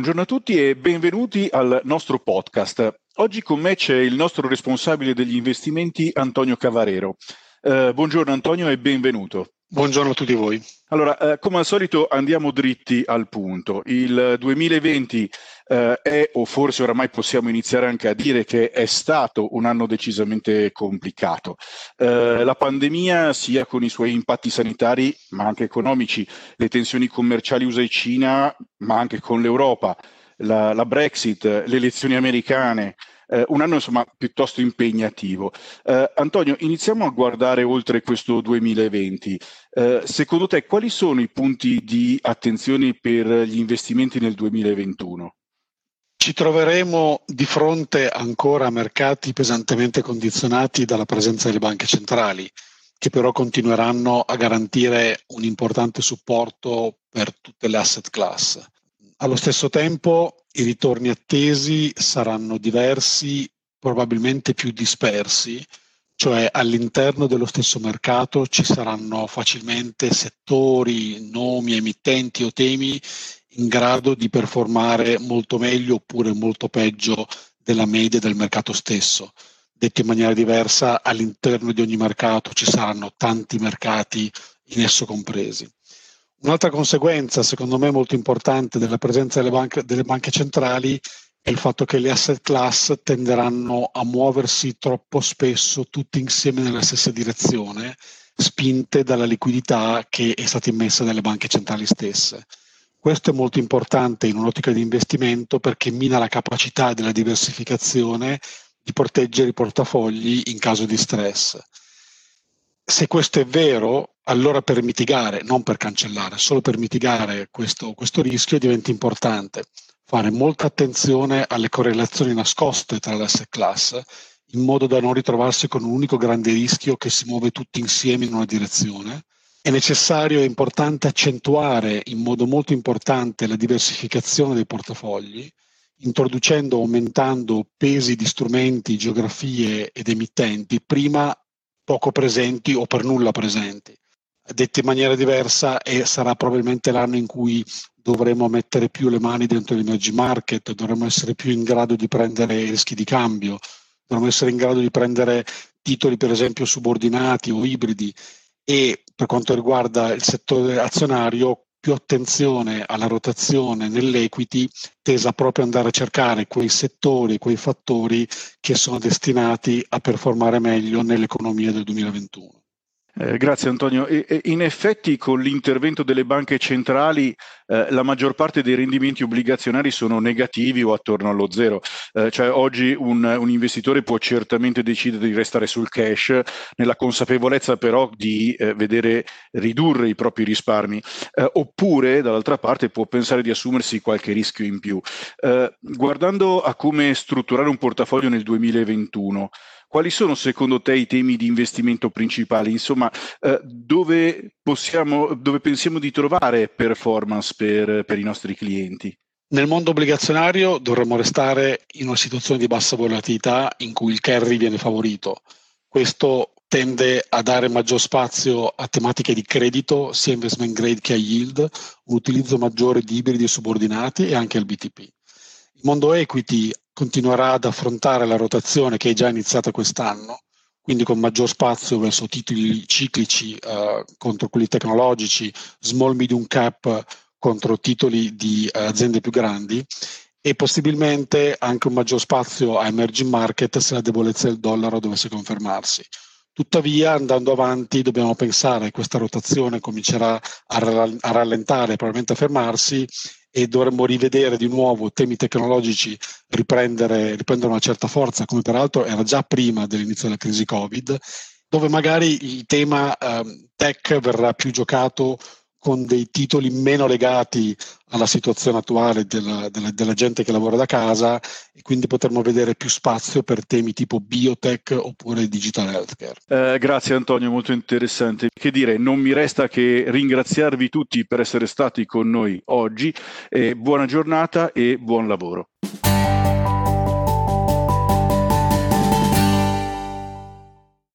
buongiorno a tutti e benvenuti al nostro podcast. Oggi con me c'è il nostro responsabile degli investimenti Antonio Cavarero. Eh, buongiorno Antonio e benvenuto. Buongiorno a tutti voi. Allora, eh, come al solito andiamo dritti al punto. Il 2020 eh, è, o forse oramai possiamo iniziare anche a dire che è stato un anno decisamente complicato. Eh, la pandemia, sia con i suoi impatti sanitari, ma anche economici, le tensioni commerciali USA e Cina, ma anche con l'Europa, la, la Brexit, le elezioni americane, eh, un anno insomma piuttosto impegnativo. Eh, Antonio, iniziamo a guardare oltre questo 2020. Eh, secondo te quali sono i punti di attenzione per gli investimenti nel 2021? Ci troveremo di fronte ancora a mercati pesantemente condizionati dalla presenza delle banche centrali, che però continueranno a garantire un importante supporto per tutte le asset class. Allo stesso tempo i ritorni attesi saranno diversi, probabilmente più dispersi, cioè all'interno dello stesso mercato ci saranno facilmente settori, nomi, emittenti o temi in grado di performare molto meglio oppure molto peggio della media del mercato stesso. Detto in maniera diversa, all'interno di ogni mercato ci saranno tanti mercati in esso compresi. Un'altra conseguenza, secondo me molto importante, della presenza delle banche, delle banche centrali è il fatto che le asset class tenderanno a muoversi troppo spesso tutti insieme nella stessa direzione, spinte dalla liquidità che è stata immessa dalle banche centrali stesse. Questo è molto importante in un'ottica di investimento perché mina la capacità della diversificazione di proteggere i portafogli in caso di stress. Se questo è vero, allora per mitigare, non per cancellare, solo per mitigare questo, questo rischio diventa importante fare molta attenzione alle correlazioni nascoste tra le asset class in modo da non ritrovarsi con un unico grande rischio che si muove tutti insieme in una direzione. È necessario e importante accentuare in modo molto importante la diversificazione dei portafogli, introducendo o aumentando pesi di strumenti, geografie ed emittenti prima poco presenti o per nulla presenti. Detto in maniera diversa, e sarà probabilmente l'anno in cui dovremo mettere più le mani dentro l'emerging market, dovremo essere più in grado di prendere rischi di cambio, dovremo essere in grado di prendere titoli per esempio subordinati o ibridi. E per quanto riguarda il settore azionario più attenzione alla rotazione nell'equity tesa proprio ad andare a cercare quei settori, quei fattori che sono destinati a performare meglio nell'economia del 2021. Eh, grazie Antonio. E, e in effetti con l'intervento delle banche centrali eh, la maggior parte dei rendimenti obbligazionari sono negativi o attorno allo zero. Eh, cioè oggi un, un, investitore può certamente decidere di restare sul cash nella consapevolezza però di eh, vedere ridurre i propri risparmi eh, oppure dall'altra parte può pensare di assumersi qualche rischio in più. Eh, guardando a come strutturare un portafoglio nel 2021, quali sono secondo te i temi di investimento principali? Insomma, eh, dove, possiamo, dove pensiamo di trovare performance per, per i nostri clienti? Nel mondo obbligazionario dovremmo restare in una situazione di bassa volatilità in cui il carry viene favorito. Questo tende a dare maggior spazio a tematiche di credito, sia investment grade che a yield, un utilizzo maggiore di ibridi subordinati e anche al BTP. Il mondo equity continuerà ad affrontare la rotazione che è già iniziata quest'anno, quindi con maggior spazio verso titoli ciclici eh, contro quelli tecnologici, small medium cap contro titoli di eh, aziende più grandi e possibilmente anche un maggior spazio a emerging market se la debolezza del dollaro dovesse confermarsi. Tuttavia, andando avanti, dobbiamo pensare che questa rotazione comincerà a rallentare, probabilmente a fermarsi e dovremmo rivedere di nuovo temi tecnologici riprendere, riprendere una certa forza, come peraltro era già prima dell'inizio della crisi Covid, dove magari il tema eh, tech verrà più giocato con dei titoli meno legati alla situazione attuale della, della, della, gente che lavora da casa e quindi potremmo vedere più spazio per temi tipo biotech oppure digital healthcare. Eh, grazie Antonio, molto interessante. Che dire, non mi resta che ringraziarvi tutti per essere stati con noi oggi. Eh, buona giornata e buon lavoro.